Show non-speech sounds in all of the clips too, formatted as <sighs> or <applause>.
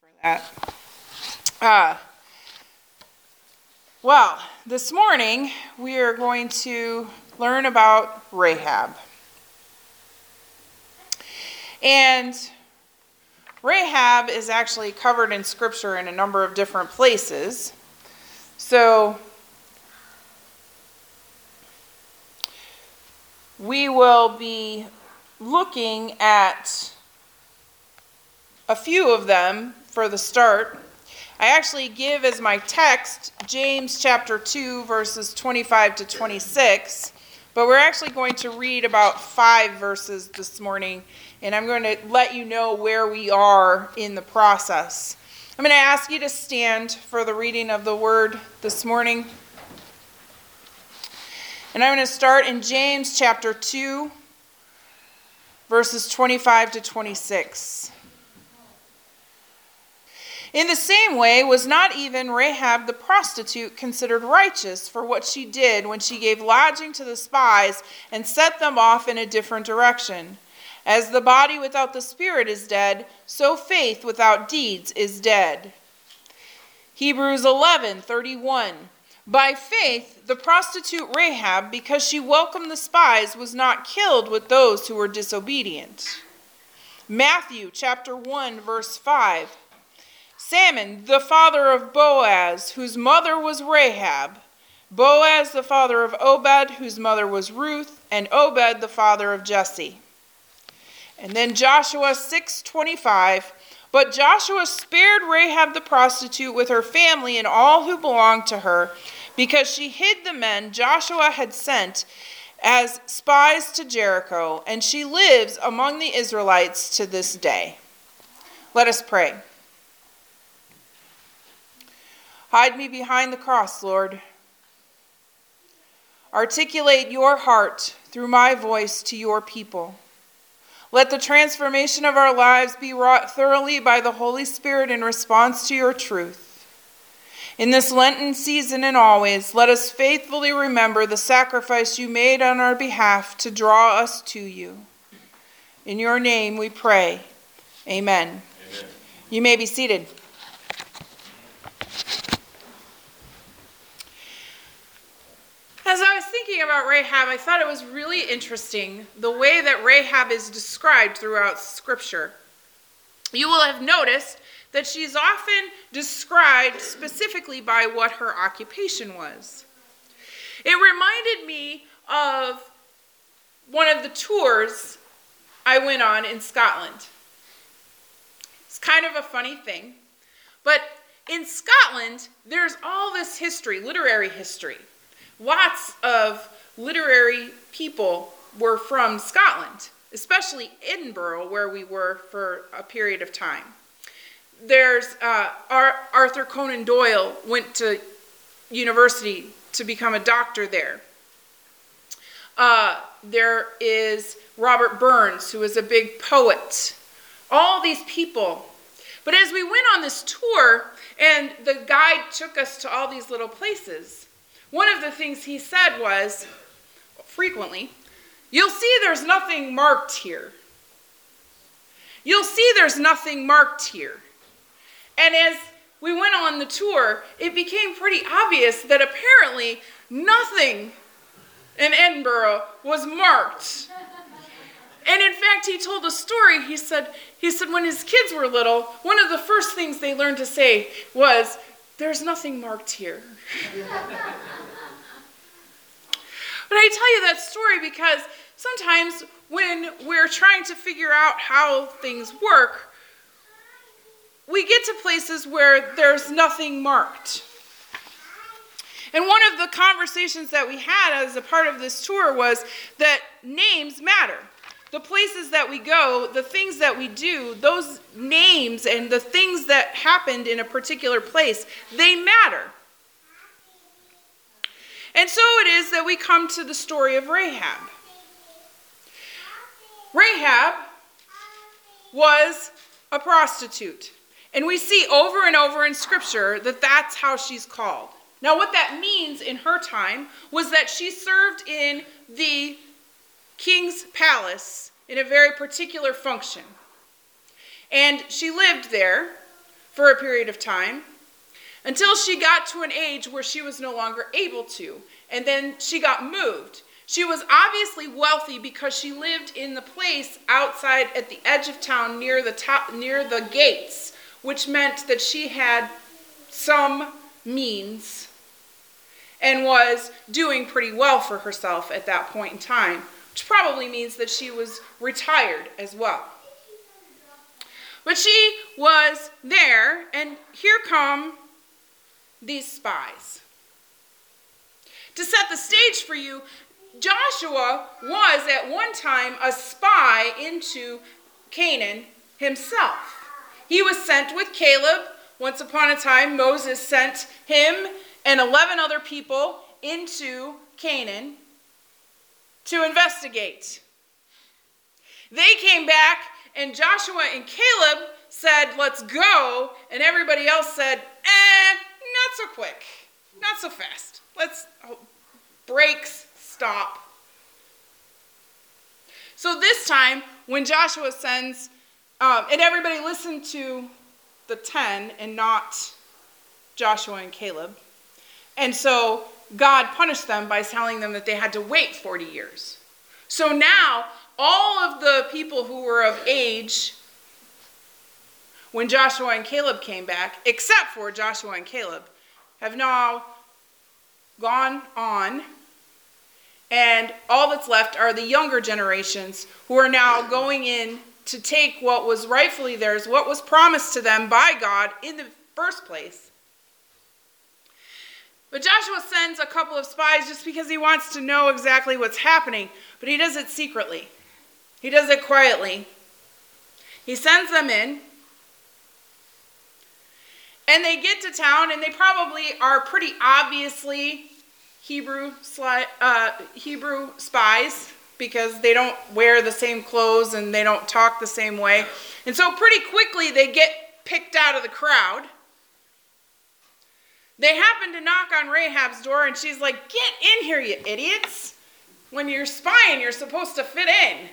for that. Uh, well, this morning we are going to learn about Rahab. And Rahab is actually covered in Scripture in a number of different places. So we will be looking at a few of them for the start. I actually give as my text James chapter 2, verses 25 to 26, but we're actually going to read about five verses this morning, and I'm going to let you know where we are in the process. I'm going to ask you to stand for the reading of the word this morning. And I'm going to start in James chapter 2, verses 25 to 26. In the same way, was not even Rahab the prostitute considered righteous for what she did when she gave lodging to the spies and set them off in a different direction? As the body without the spirit is dead, so faith without deeds is dead. Hebrews 11:31 By faith, the prostitute Rahab, because she welcomed the spies, was not killed with those who were disobedient. Matthew chapter 1 verse 5. Salmon, the father of Boaz, whose mother was Rahab, Boaz the father of Obed, whose mother was Ruth, and Obed the father of Jesse. And then Joshua 6:25 but Joshua spared Rahab the prostitute with her family and all who belonged to her, because she hid the men Joshua had sent as spies to Jericho, and she lives among the Israelites to this day. Let us pray. Hide me behind the cross, Lord. Articulate your heart through my voice to your people. Let the transformation of our lives be wrought thoroughly by the Holy Spirit in response to your truth. In this Lenten season and always, let us faithfully remember the sacrifice you made on our behalf to draw us to you. In your name we pray. Amen. Amen. You may be seated. As I was thinking about Rahab, I thought it was really interesting the way that Rahab is described throughout Scripture. You will have noticed that she's often described specifically by what her occupation was. It reminded me of one of the tours I went on in Scotland. It's kind of a funny thing, but in Scotland, there's all this history, literary history lots of literary people were from Scotland, especially Edinburgh, where we were for a period of time. There's uh, Arthur Conan Doyle went to university to become a doctor there. Uh, there is Robert Burns, who is a big poet. All these people. But as we went on this tour, and the guide took us to all these little places, one of the things he said was, frequently, you'll see there's nothing marked here. You'll see there's nothing marked here. And as we went on the tour, it became pretty obvious that apparently nothing in Edinburgh was marked. And in fact, he told a story. He said, he said when his kids were little, one of the first things they learned to say was, There's nothing marked here. But I tell you that story because sometimes when we're trying to figure out how things work, we get to places where there's nothing marked. And one of the conversations that we had as a part of this tour was that names matter. The places that we go, the things that we do, those names and the things that happened in a particular place, they matter. And so it is that we come to the story of Rahab. Rahab was a prostitute. And we see over and over in Scripture that that's how she's called. Now, what that means in her time was that she served in the king's palace in a very particular function. And she lived there for a period of time until she got to an age where she was no longer able to. And then she got moved. She was obviously wealthy because she lived in the place outside at the edge of town near the top, near the gates, which meant that she had some means and was doing pretty well for herself at that point in time, which probably means that she was retired as well. But she was there, and here come these spies. To set the stage for you, Joshua was at one time a spy into Canaan himself. He was sent with Caleb. Once upon a time, Moses sent him and 11 other people into Canaan to investigate. They came back, and Joshua and Caleb said, Let's go. And everybody else said, Eh, not so quick, not so fast. Let's, oh, brakes, stop. So this time, when Joshua sends, um, and everybody listened to the 10 and not Joshua and Caleb. And so God punished them by telling them that they had to wait 40 years. So now, all of the people who were of age when Joshua and Caleb came back, except for Joshua and Caleb, have now gone on. And all that's left are the younger generations who are now going in to take what was rightfully theirs, what was promised to them by God in the first place. But Joshua sends a couple of spies just because he wants to know exactly what's happening, but he does it secretly. He does it quietly. He sends them in, and they get to town, and they probably are pretty obviously Hebrew, uh, Hebrew spies because they don't wear the same clothes and they don't talk the same way. And so, pretty quickly, they get picked out of the crowd. They happen to knock on Rahab's door, and she's like, Get in here, you idiots. When you're spying, you're supposed to fit in.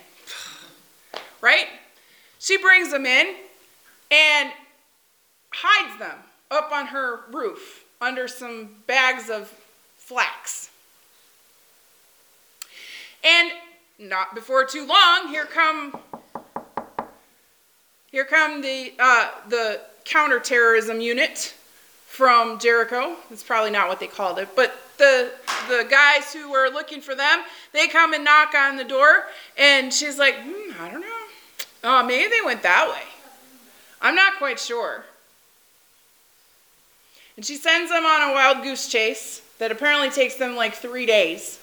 <sighs> right? She brings them in and hides them up on her roof under some bags of flax. And not before too long, here come here come the uh, the counterterrorism unit from Jericho. It's probably not what they called it, but the the guys who were looking for them, they come and knock on the door, and she's like, hmm, I don't know. Oh, maybe they went that way. I'm not quite sure. And she sends them on a wild goose chase that apparently takes them like three days.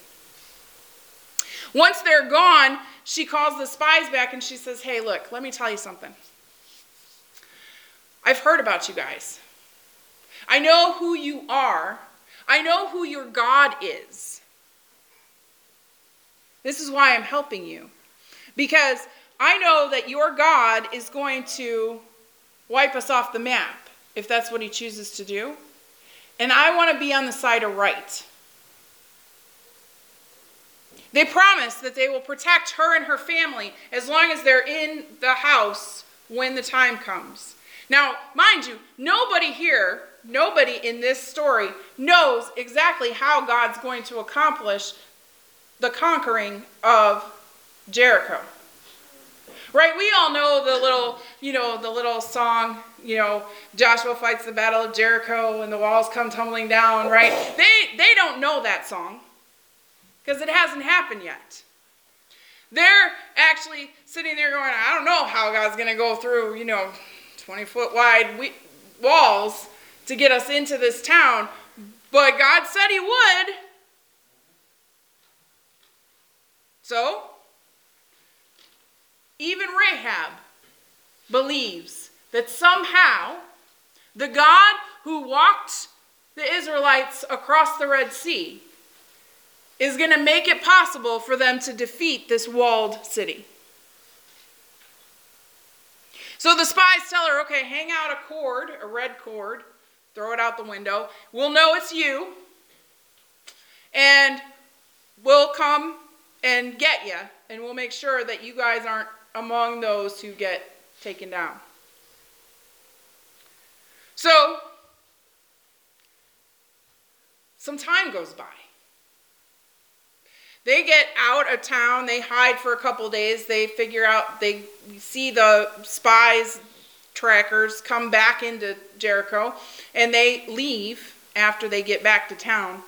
Once they're gone, she calls the spies back and she says, Hey, look, let me tell you something. I've heard about you guys. I know who you are. I know who your God is. This is why I'm helping you. Because I know that your God is going to wipe us off the map if that's what he chooses to do. And I want to be on the side of right. They promise that they will protect her and her family as long as they're in the house when the time comes. Now, mind you, nobody here, nobody in this story knows exactly how God's going to accomplish the conquering of Jericho. Right? We all know the little, you know, the little song, you know, Joshua fights the battle of Jericho and the walls come tumbling down, right? They they don't know that song because it hasn't happened yet. They're actually sitting there going, I don't know how God's going to go through, you know, 20 foot wide walls to get us into this town, but God said He would. So, even Rahab believes that somehow the God who walked the Israelites across the Red Sea is going to make it possible for them to defeat this walled city. So the spies tell her, okay, hang out a cord, a red cord, throw it out the window. We'll know it's you, and we'll come and get you, and we'll make sure that you guys aren't among those who get taken down. So, some time goes by. They get out of town, they hide for a couple days, they figure out, they see the spies, trackers come back into Jericho, and they leave after they get back to town.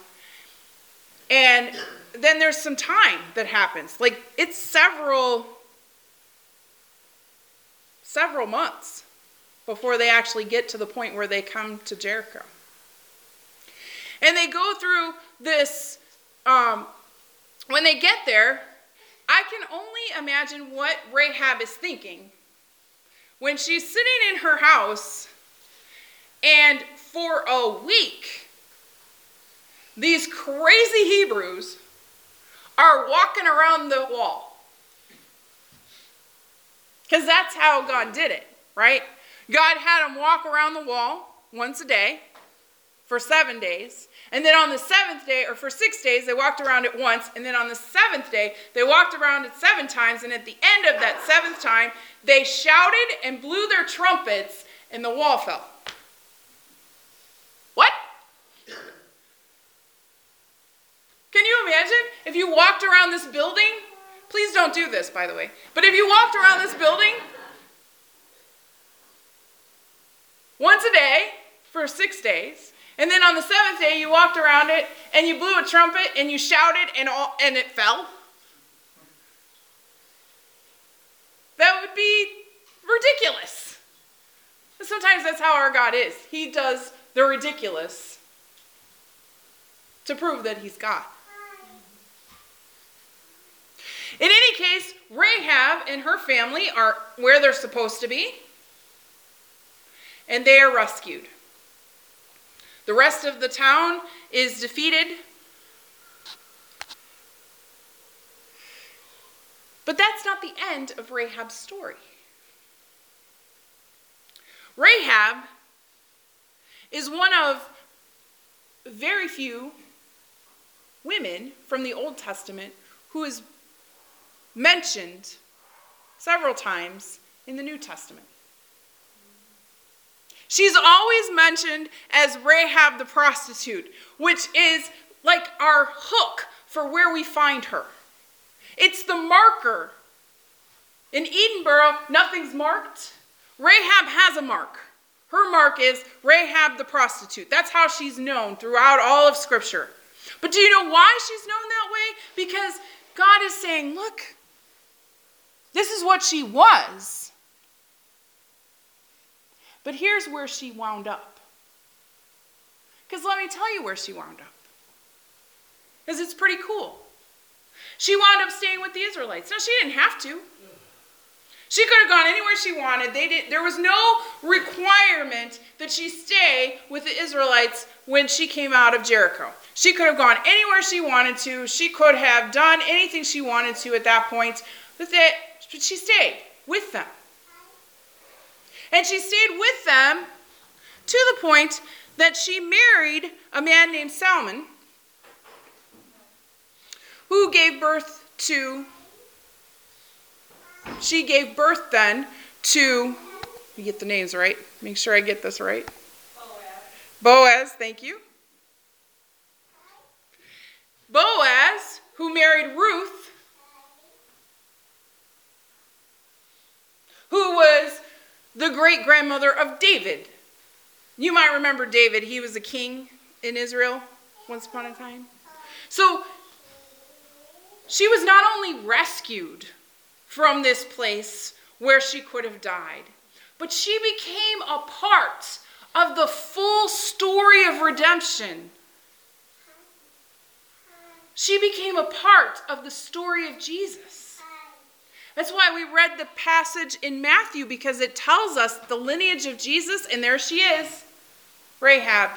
And then there's some time that happens. Like it's several several months before they actually get to the point where they come to Jericho. And they go through this um, when they get there, I can only imagine what Rahab is thinking when she's sitting in her house and for a week, these crazy Hebrews are walking around the wall. Because that's how God did it, right? God had them walk around the wall once a day for seven days. And then on the seventh day, or for six days, they walked around it once. And then on the seventh day, they walked around it seven times. And at the end of that seventh time, they shouted and blew their trumpets, and the wall fell. What? Can you imagine if you walked around this building? Please don't do this, by the way. But if you walked around this building once a day for six days, and then on the seventh day, you walked around it and you blew a trumpet and you shouted and, all, and it fell. That would be ridiculous. Sometimes that's how our God is. He does the ridiculous to prove that He's God. In any case, Rahab and her family are where they're supposed to be, and they are rescued. The rest of the town is defeated. But that's not the end of Rahab's story. Rahab is one of very few women from the Old Testament who is mentioned several times in the New Testament. She's always mentioned as Rahab the prostitute, which is like our hook for where we find her. It's the marker. In Edinburgh, nothing's marked. Rahab has a mark. Her mark is Rahab the prostitute. That's how she's known throughout all of Scripture. But do you know why she's known that way? Because God is saying, look, this is what she was. But here's where she wound up. Because let me tell you where she wound up. Because it's pretty cool. She wound up staying with the Israelites. Now, she didn't have to. She could have gone anywhere she wanted. They did, there was no requirement that she stay with the Israelites when she came out of Jericho. She could have gone anywhere she wanted to. She could have done anything she wanted to at that point. But she stayed with them. And she stayed with them to the point that she married a man named Salmon, who gave birth to, she gave birth then to, get the names right, make sure I get this right. Boaz, Boaz thank you. Boaz, who married Ruth, who was the great grandmother of David. You might remember David, he was a king in Israel once upon a time. So she was not only rescued from this place where she could have died, but she became a part of the full story of redemption. She became a part of the story of Jesus. That's why we read the passage in Matthew because it tells us the lineage of Jesus, and there she is, Rahab.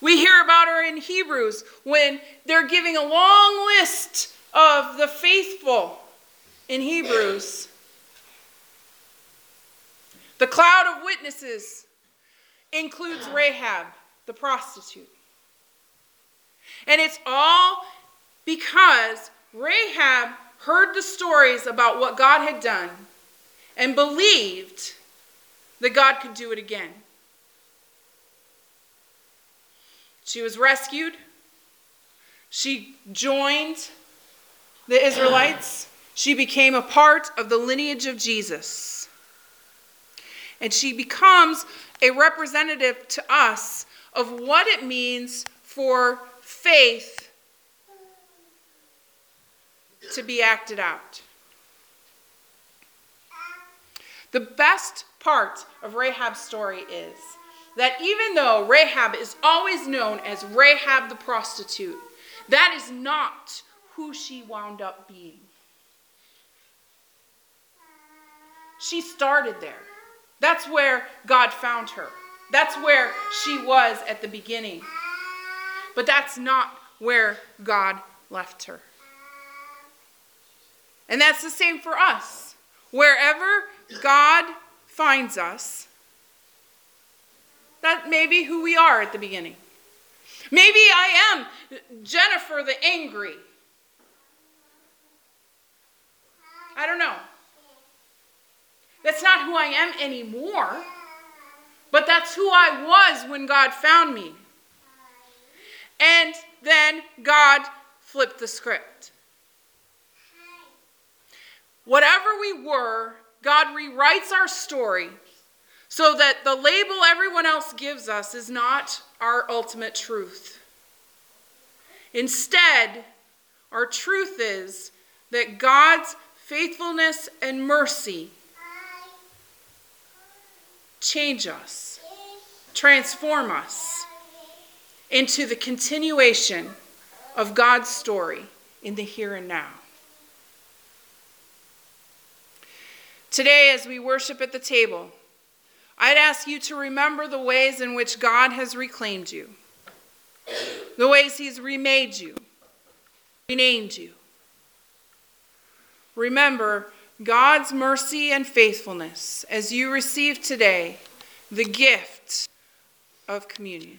We hear about her in Hebrews when they're giving a long list of the faithful in Hebrews. The cloud of witnesses includes Rahab, the prostitute. And it's all because Rahab heard the stories about what God had done and believed that God could do it again. She was rescued. She joined the Israelites. She became a part of the lineage of Jesus. And she becomes a representative to us of what it means for faith to be acted out. The best part of Rahab's story is that even though Rahab is always known as Rahab the prostitute, that is not who she wound up being. She started there. That's where God found her. That's where she was at the beginning. But that's not where God left her. And that's the same for us. Wherever God finds us, that may be who we are at the beginning. Maybe I am Jennifer the angry. I don't know. That's not who I am anymore, but that's who I was when God found me. And then God flipped the script. Whatever we were, God rewrites our story so that the label everyone else gives us is not our ultimate truth. Instead, our truth is that God's faithfulness and mercy change us, transform us into the continuation of God's story in the here and now. Today, as we worship at the table, I'd ask you to remember the ways in which God has reclaimed you, the ways He's remade you, renamed you. Remember God's mercy and faithfulness as you receive today the gift of communion.